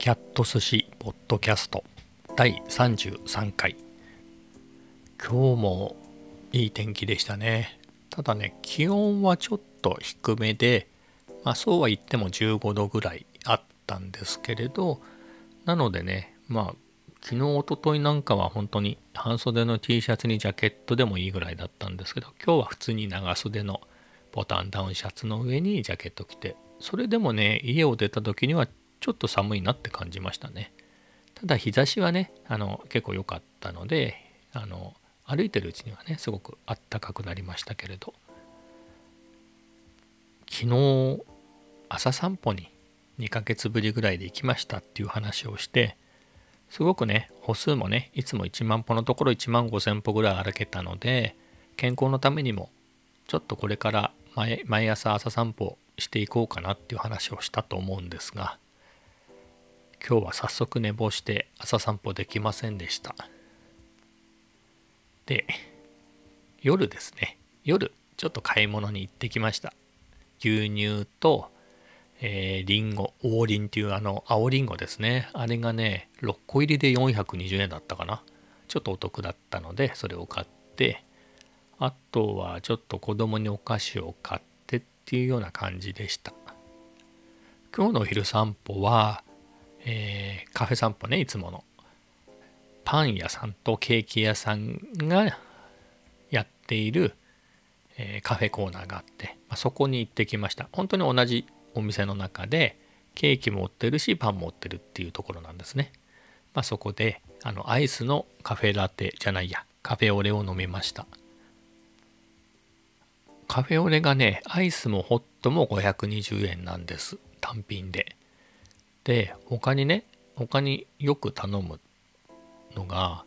キャット寿司ポッドキャスト第33回。今日もいい天気でしたね。ただね気温はちょっと低めでまあそうは言っても15度ぐらいあったんですけれどなのでねまあ昨日おとといなんかは本当に半袖の T シャツにジャケットでもいいぐらいだったんですけど今日は普通に長袖のボタンダウンシャツの上にジャケット着てそれでもね家を出た時にはちょっと寒いなって感じましたね。ただ日差しはねあの結構良かったのであの歩いてるうちにはねすごくあったかくなりましたけれど。昨日朝散歩に2ヶ月ぶりぐらいで行きましたっていう話をしてすごくね歩数もねいつも1万歩のところ1万5,000歩ぐらい歩けたので健康のためにもちょっとこれから毎毎朝朝散歩していこうかなっていう話をしたと思うんですが今日は早速寝坊して朝散歩できませんでしたで夜ですね夜ちょっと買い物に行ってきました牛乳とえー、リンゴ、王林っていうあの青リンゴですね。あれがね、6個入りで420円だったかな。ちょっとお得だったので、それを買って、あとはちょっと子供にお菓子を買ってっていうような感じでした。今日のお昼散歩は、えー、カフェ散歩ね、いつもの。パン屋さんとケーキ屋さんがやっている、えー、カフェコーナーがあって、まあ、そこに行ってきました。本当に同じお店の中でケーキも売ってるしパンも売ってるっていうところなんですね。まあ、そこであのアイスのカフェラテじゃないやカフェオレを飲みました。カフェオレがねアイスもホットも520円なんです単品で。で他にね他によく頼むのが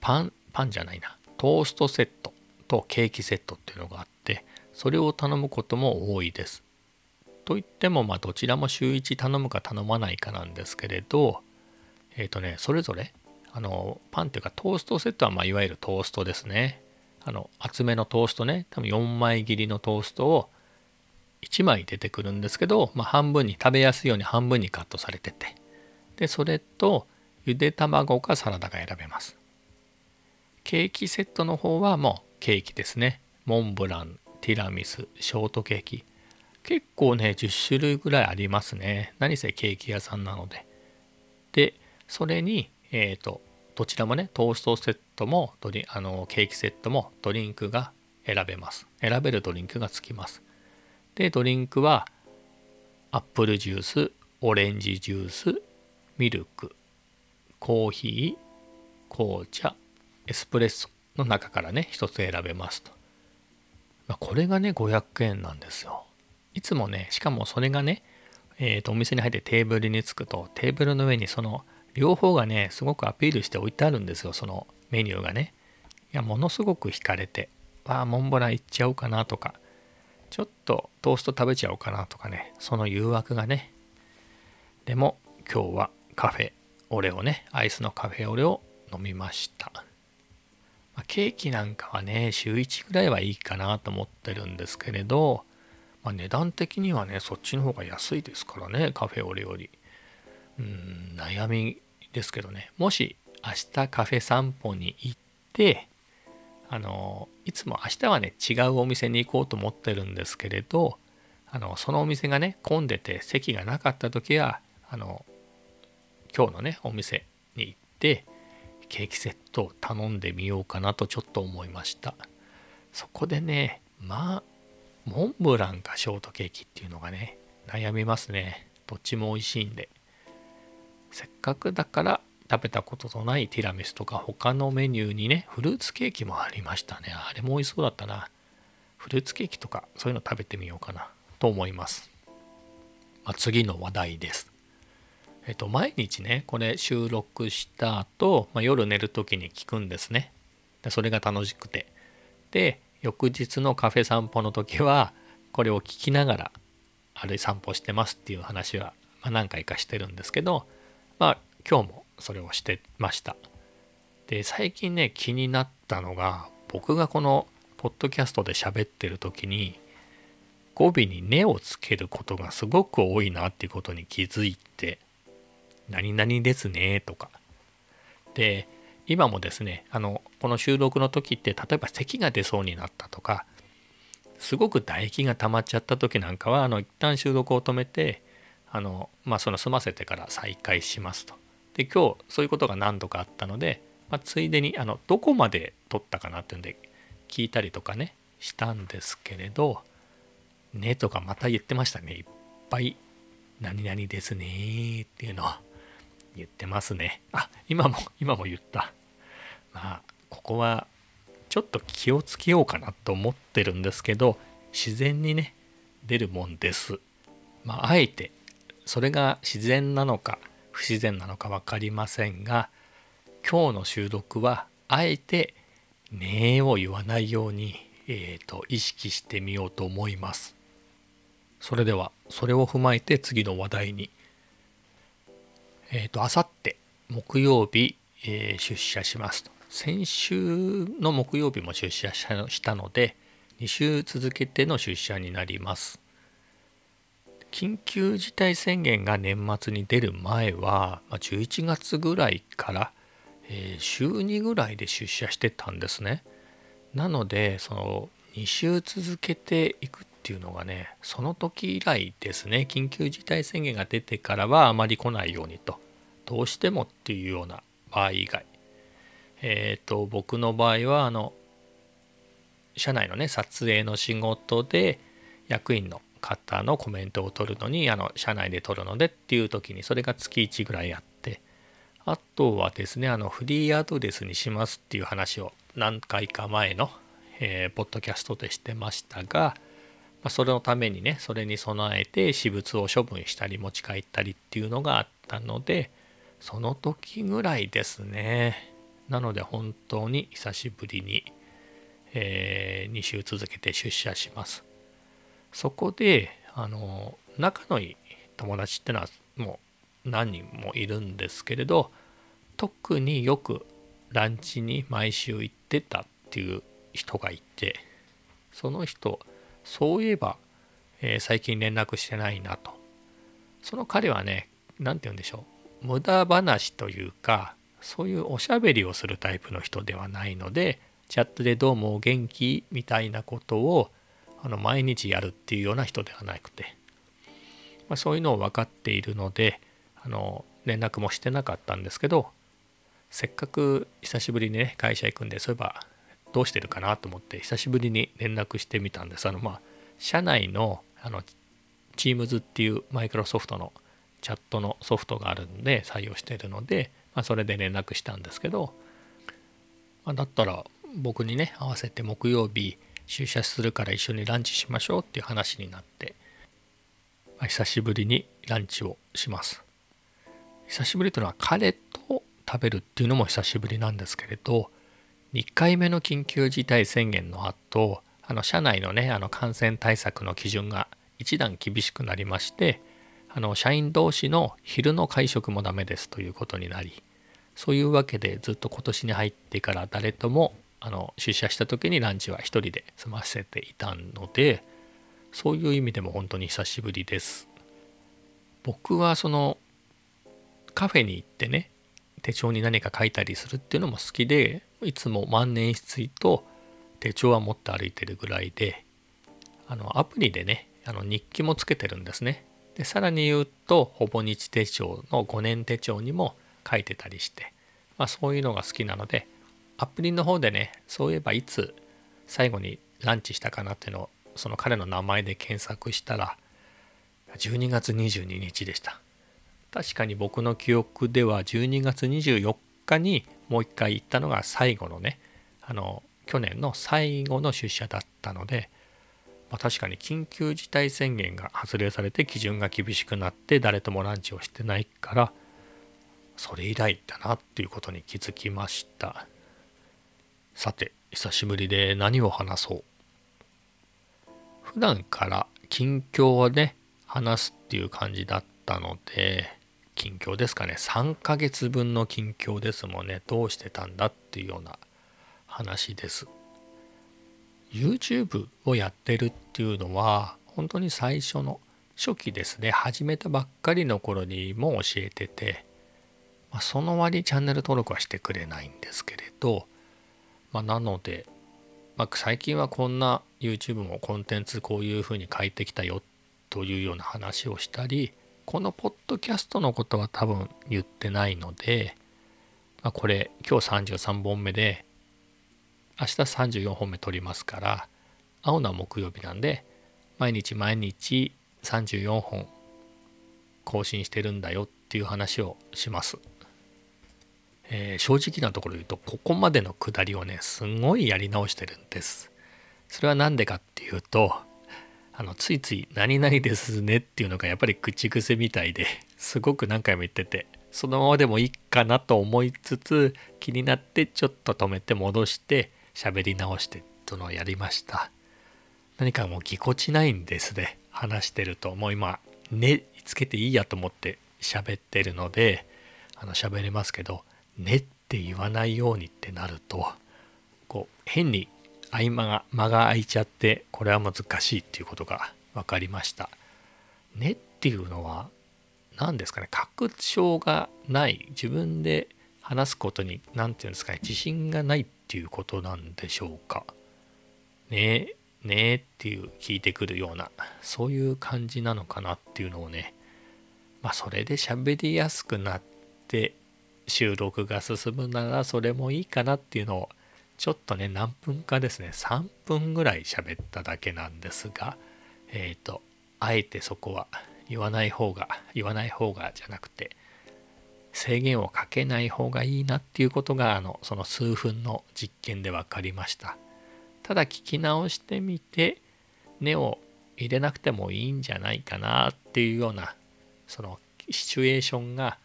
パンパンじゃないな。トーストセットとケーキセットっていうのがあってそれを頼むことも多いです。といってもまあどちらも週1頼むか頼まないかなんですけれどえっ、ー、とねそれぞれあのパンっていうかトーストセットはまあいわゆるトーストですね。あの厚めのトーストね。多分4枚切りのトーストを1枚出てくるんですけど、まあ、半分に食べやすいように半分にカットされてて。でそれとゆで卵かサラダが選べます。ケーキセットの方はもうケーキですね。モンブランティラミスショートケーキ。結構ね10種類ぐらいありますね。何せケーキ屋さんなので。でそれにえっ、ー、とどちらもねトーストセットもドリあのケーキセットもドリンクが選べます。選べるドリンクがつきます。でドリンクはアップルジュースオレンジジュースミルクコーヒー紅茶エスプレッソの中からね一つ選べますと、まあ、これがね500円なんですよ。いつもね、しかもそれがね、えー、とお店に入ってテーブルに着くと、テーブルの上にその両方がね、すごくアピールして置いてあるんですよ、そのメニューがね。いや、ものすごく惹かれて、わあ、モンブラン行っちゃおうかなとか、ちょっとトースト食べちゃおうかなとかね、その誘惑がね。でも、今日はカフェオレをね、アイスのカフェオレを飲みました。ま、ケーキなんかはね、週1ぐらいはいいかなと思ってるんですけれど、まあ、値段的にはねそっちの方が安いですからねカフェオレよりうん悩みですけどねもし明日カフェ散歩に行ってあのいつも明日はね違うお店に行こうと思ってるんですけれどあのそのお店がね混んでて席がなかった時はあの今日のねお店に行ってケーキセットを頼んでみようかなとちょっと思いました。そこでねまあモンブランかショートケーキっていうのがね悩みますね。どっちも美味しいんで。せっかくだから食べたことのないティラミスとか他のメニューにねフルーツケーキもありましたね。あれも美味しそうだったな。フルーツケーキとかそういうの食べてみようかな。と思います、まあ、次の話題です。えっと毎日ねこれ収録した後、まあ、夜寝る時に聞くんですね。でそれが楽しくて。で翌日のカフェ散歩の時はこれを聞きながら歩い散歩してますっていう話は、ま何回かしてるんですけどまあ今日もそれをしてましたで最近ね気になったのが僕がこのポッドキャストで喋ってる時に語尾に「ね」をつけることがすごく多いなっていうことに気づいて何々ですねとかで今もですねあのこの収録の時って例えば咳が出そうになったとかすごく唾液が溜まっちゃった時なんかはあの一旦収録を止めてあのまあその済ませてから再開しますと。で今日そういうことが何度かあったので、まあ、ついでにあのどこまで撮ったかなっていうんで聞いたりとかねしたんですけれど「ね」とかまた言ってましたね。いっぱい「何々ですね」っていうのを言ってますね。あ今も今も言った。まあここはちょっと気をつけようかなと思ってるんですけど自然にね出るもんです。まああえてそれが自然なのか不自然なのか分かりませんが今日の収録はあえて「ねえ」を言わないように、えーと、意識してみようと思います。それではそれを踏まえて次の話題に。えっ、ー、とあさって木曜日、えー、出社しますと。先週の木曜日も出社したので2週続けての出社になります。緊急事態宣言が年末に出る前はま11月ぐらいからえー、週2ぐらいで出社してたんですね。なのでその2週続けていくっていうのがねその時以来ですね。緊急事態宣言が出てからはあまり来ないようにと。どうしてもっていうような場合以外。えっ、ー、と僕の場合はあの社内のね撮影の仕事で役員の方のコメントを取るのにあの社内で取るのでっていう時にそれが月1ぐらいあってあとはですね、あのフリーアドレスにしますっていう話を何回か前の、えー、ポッドキャストでしてましたが、まあ、それのためにね、それに備えて私物を処分したり持ち帰ったりっていうのがあったので、その時ぐらいですね。なので本当に久しぶりに、えー、2週続けて出社します。そこで、あの、仲のいい友達ってのはもう何人もいるんですけれど、特によくランチに毎週行ってたっていう人がいてその人そういえば、えー、最近連絡してないなと。その彼はね何て言うんでしょう無駄話というかそういうおしゃべりをするタイプの人ではないのでチャットでどうもお元気みたいなことをあの毎日やるっていうような人ではなくて、まあ、そういうのを分かっているのであの連絡もしてなかったんですけどせっかく久しぶりにね会社行くんでそういえばどうしてるかなと思って久しぶりに連絡してみたんです。あのまあ社内のあの Teams っていうマイクロソフトのチャットのソフトがあるんで採用してるので、まあ、それで連絡したんですけど、まあ、だったら僕にね合わせて木曜日出社するから一緒にランチしましょうっていう話になって、まあ、久しぶりにランチをします。久しぶりというのは彼と食べるっていうのも久しぶりなんですけれど2回目の緊急事態宣言の後あの社内のねあの感染対策の基準が一段厳しくなりましてあの社員同士の昼の会食もダメですということになりそういうわけでずっと今年に入ってから誰ともあの出社した時にランチは1人で済ませていたのでそういう意味でも本当に久しぶりです。僕はそのカフェに行ってね手帳に何か書いたりするっていうのも好きでいつも万年筆と手帳は持って歩いてるぐらいであのアプリでねあの日記もつけてるんですねでさらに言うとほぼ日手帳の5年手帳にも書いてたりして、まあ、そういうのが好きなのでアプリの方でねそういえばいつ最後にランチしたかなっていうのをその彼の名前で検索したら12月22日でした。確かに僕の記憶では12月24日にもう一回行ったのが最後のねあの去年の最後の出社だったので、まあ、確かに緊急事態宣言が発令されて基準が厳しくなって誰ともランチをしてないからそれ以来だなっていうことに気づきました。さて久しぶりで何を話そう。普段から近況をね話すっていう感じだったので近況ですかね。3ヶ月分の近況ですもんね。どうしてたんだっていうような話です。YouTube をやってるっていうのは本当に最初の初期ですね。始めたばっかりの頃にも教えててま、その割チャンネル登録はしてくれないんですけれど、まあ、なので、まあ、最近はこんな YouTube もコンテンツこういうふうに変えてきたよというような話をしたりこのポッドキャストのことは多分言ってないので、まあ、これ今日33本目で明日34本目撮りますから青の木曜日なんで毎日毎日34本更新してるんだよっていう話をします。えー、正直なところ言うとここまでのくだりをねすごいやり直してるんです。それは何でかっていうとあのついつい「何々ですね」っていうのがやっぱり口癖みたいですごく何回も言っててそのままでもいいかなと思いつつ気になってちょっと止めて戻して喋り直してとのをやりました何かもうぎこちないんですね話してるともう今「ね」つけていいやと思って喋ってるのであの喋れますけどねって言わないようにってなるとこう変に合間が間が空いちゃってこれは難しいっていうことが分かりました。ねっていうのは何ですかね確証がない自分で話すことに何て言うんですかね自信がないっていうことなんでしょうか。ねえねえっていう聞いてくるようなそういう感じなのかなっていうのをねまあそれで喋りやすくなって収録が進むならそれもいいかなっていうのをちょっとね何分かですね3分ぐらい喋っただけなんですがえっ、ー、とあえてそこは言わない方が言わない方がじゃなくて制限をかけない方がいいなっていうことがあのその数分の実験で分かりました。ただ聞き直してみて根を入れなくてもいいんじゃないかなっていうようなそのシチュエーションが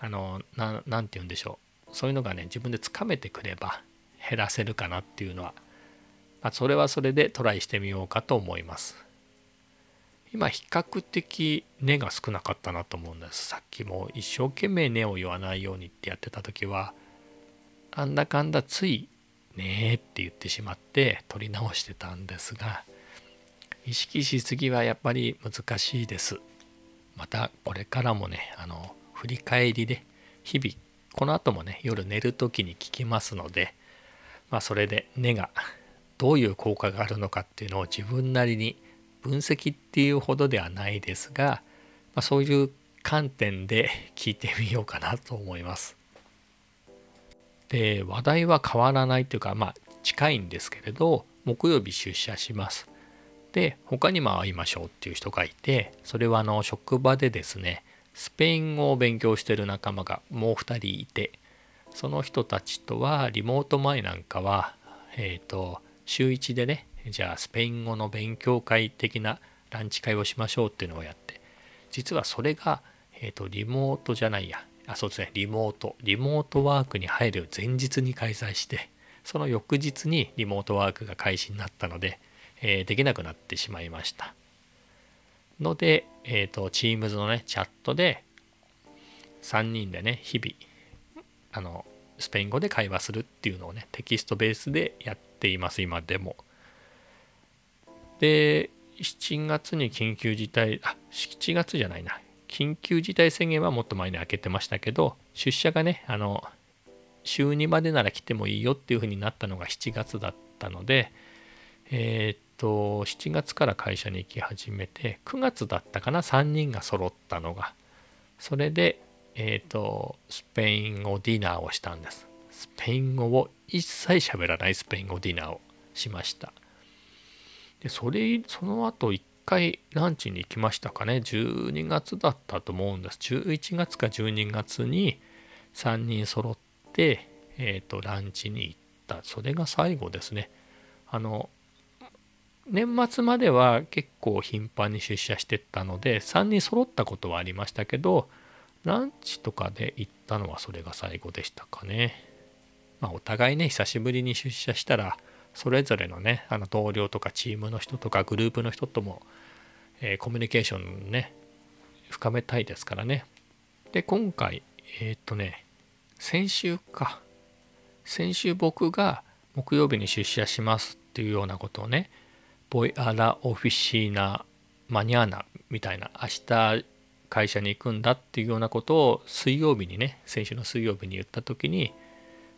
あの何て言うんでしょう。そういうのがね自分でつかめてくれば減らせるかなっていうのは、まあ、それはそれでトライしてみようかと思います。今比較的根が少なかったなと思うんです。さっきも一生懸命根を言わないようにってやってた時はなんだかんだつい「ねえ」って言ってしまって取り直してたんですが意識しすぎはやっぱり難しいです。またこれからもねあの振り返りで日々この後もね夜寝る時に聞きますのでまあそれで根がどういう効果があるのかっていうのを自分なりに分析っていうほどではないですが、まあ、そういう観点で聞いてみようかなと思います。で話題は変わらないというかまあ近いんですけれど木曜日出社します。で他にも会いましょうっていう人がいてそれはあの職場でですねスペイン語を勉強してる仲間がもう2人いてその人たちとはリモート前なんかはえっ、ー、と週1でねじゃあスペイン語の勉強会的なランチ会をしましょうっていうのをやって実はそれが、えーと、リモートじゃないや。あそうですねリモート。リモートワークに入る前日に開催してその翌日にリモートワークが開始になったので、えー、できなくなってしまいました。ので、えっ、ー、と、Teams のね、チャットで、3人でね、日々、あの、スペイン語で会話するっていうのをね、テキストベースでやっています、今でも。で、7月に緊急事態、あ、7月じゃないな。緊急事態宣言はもっと前に開けてましたけど、出社がね、あの、週2までなら来てもいいよっていうふうになったのが7月だったので、えっ、と7月から会社に行き始めて9月だったかな3人が揃ったのが。それでえっ、ー、とスペイン語ディナーをしたんです。スペイン語を一切喋らないスペイン語ディナーをしました。でそれその後1回ランチに行きましたかね。12月だったと思うんです。11月か12月に3人揃ってえっ、ー、とランチに行った。それが最後ですね。あの年末までは結構頻繁に出社してったので3人揃ったことはありましたけどランチとかで行ったのはそれが最後でしたかね。まあ、お互いね久しぶりに出社したらそれぞれのねあの同僚とかチームの人とかグループの人とも、えー、コミュニケーションね深めたいですからね。で今回えー、っとね先週か先週僕が木曜日に出社しますっていうようなことをねボイアラオフィシーナマニアーナみたいな明日会社に行くんだっていうようなことを水曜日にね先週の水曜日に言った時に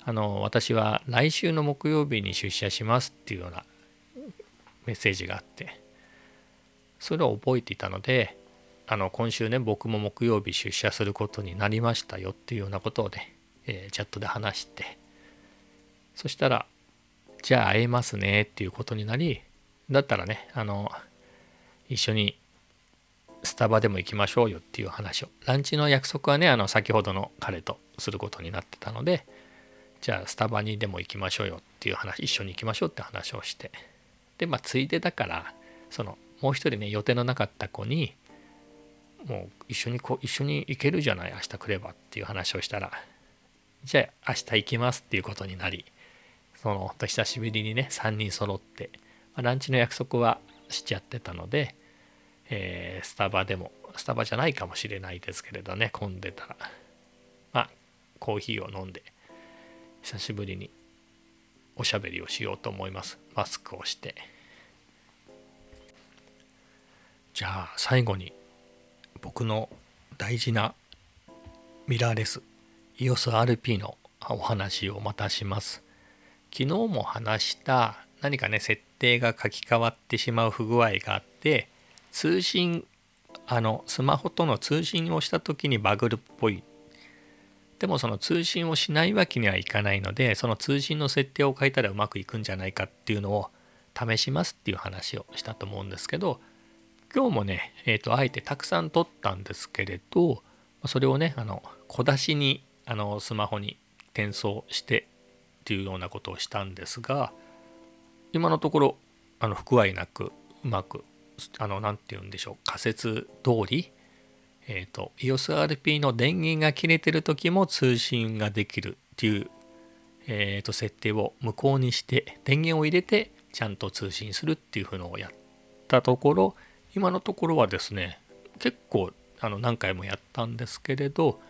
あの私は来週の木曜日に出社しますっていうようなメッセージがあってそれを覚えていたのであの今週ね僕も木曜日出社することになりましたよっていうようなことをね、えー、チャットで話してそしたらじゃあ会えますねっていうことになりだったらねあの一緒にスタバでも行きましょうよっていう話を。ランチの約束はねあの先ほどの彼とすることになってたのでじゃあスタバにでも行きましょうよっていう話一緒に行きましょうって話をして。でまあついでだからそのもう一人ね予定のなかった子にもう一緒にこう一緒に行けるじゃない明日来ればっていう話をしたらじゃあ明日行きますっていうことになりその久しぶりにね3人揃って、ランチの約束はしちゃってたので、えー、スタバでもスタバじゃないかもしれないですけれどね混んでたら。まあコーヒーを飲んで久しぶりにおしゃべりをしようと思います。マスクをして。じゃあ最後に僕の大事なミラーレス EOSRP のお話をまたします。昨日も話した何かね設定が書き換わってしまう不具合があって通信あのスマホとの通信をした時にバグるっぽい。でもその通信をしないわけにはいかないのでその通信の設定を変えたらうまくいくんじゃないかっていうのを試しますっていう話をしたと思うんですけど今日もね、えー、とあえてたくさん撮ったんですけれどそれをねあの小出しにあのスマホに転送してっていうようなことをしたんですが今のところあの不具合なくうまくあの何て言うんでしょう仮説通りえっ、ー、と EOSRP の電源が切れてる時も通信ができるっていう、えー、と設定を無効にして電源を入れてちゃんと通信するっていうのをやったところ今のところはですね結構あの何回もやったんですけれど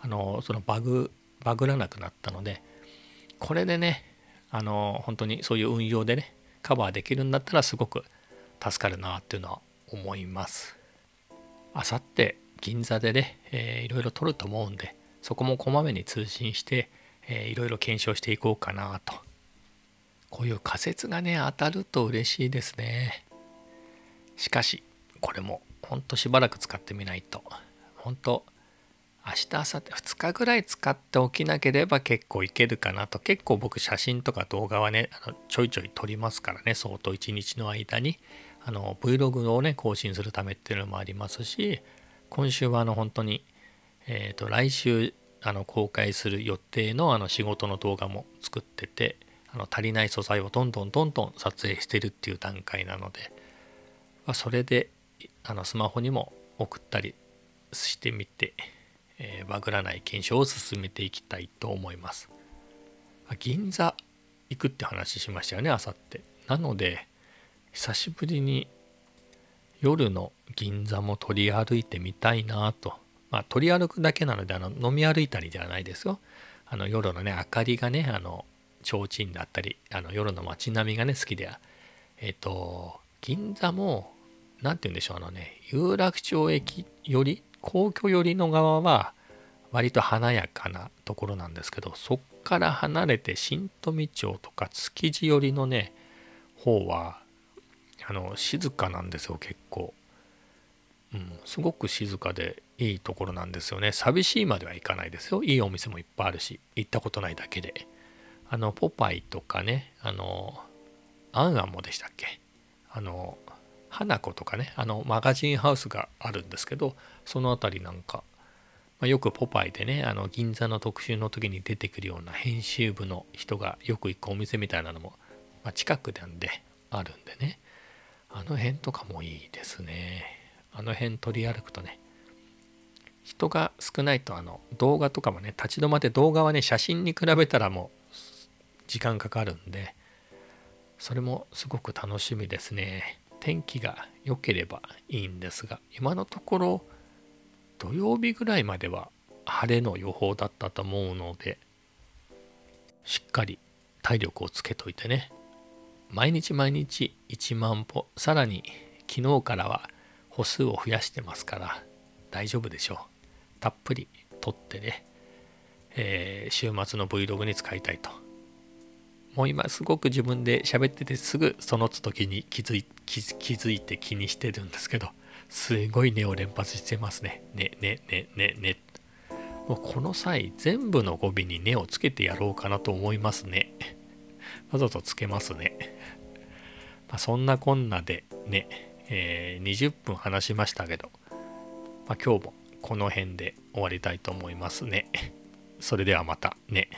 あのそのバグバグらなくなったのでこれでねあの本当にそういう運用でねカバーできるんだったらすごく助かるなっていうのは思います。あさって銀座でね、えー、いろいろ撮ると思うんでそこもこまめに通信して、えー、いろいろ検証していこうかなとこういう仮説がね当たると嬉しいですねしかしこれもほんとしばらく使ってみないと本当明日明後日2日ぐらい使っておきなければ結構いけるかなと。結構僕写真とか動画はねあのちょいちょい撮りますからね。相当一日の間に。あの Vlog をね更新するためっていうのもありますし今週はあの本当に、えー、と来週あの公開する予定のあの仕事の動画も作っててあの足りない素材をどんどんどんどん撮影してるっていう段階なので、まあ、それであのスマホにも送ったりしてみて、えー、バグらない検証を進めていきたいと思います。銀座行くって話しましたよねあさってなので久しぶりに夜の銀座も取り歩いてみたいなと。まあ、取り歩くだけなのであの飲み歩いたりではないですよ。あの夜のね明かりがねあの提灯だったりあの夜の街並みがね好きでえっ、ー、と銀座も何て言うんでしょうあのね有楽町駅より皇居寄りの側は割と華やかなところなんですけどそっから離れて新富町とか築地寄りのね方はあの静かなんですよ結構、うん、すごく静かでいいところなんですよね。寂しいまではいかないですよ。いいお店もいっぱいあるし行ったことないだけで。あのポパイとかねあのアンアンもでしたっけ？あの花子とかねあのマガジンハウスがあるんですけどその辺りなんか、まあ、よくポパイでねあの銀座の特集の時に出てくるような編集部の人がよく行くお店みたいなのも、まあ、近くなんであるんでね。あの辺とかもいいですね。あの辺取り歩くとね人が少ないとあの動画とかもね立ち止まって動画はね写真に比べたらもう時間かかるんでそれもすごく楽しみですね。天気が良ければいいんですが今のところ土曜日ぐらいまでは晴れの予報だったと思うのでしっかり体力をつけといてね。毎日毎日1万歩さらに昨日からは歩数を増やしてますから大丈夫でしょう。たっぷり撮ってね、えー、週末の Vlog に使いたいと。もう今すごく自分で喋っててすぐその時に気づい気づいて気にしてるんですけどすごい「ね」を連発してますね。ね、ね、ね、ね、ね。もうこの際全部の語尾に「ね」をつけてやろうかなと思いますね。わざとつけますね。まあ、そんなこんなでね、えー、20分話しましたけど、まあ、今日もこの辺で終わりたいと思いますね。それではまたね。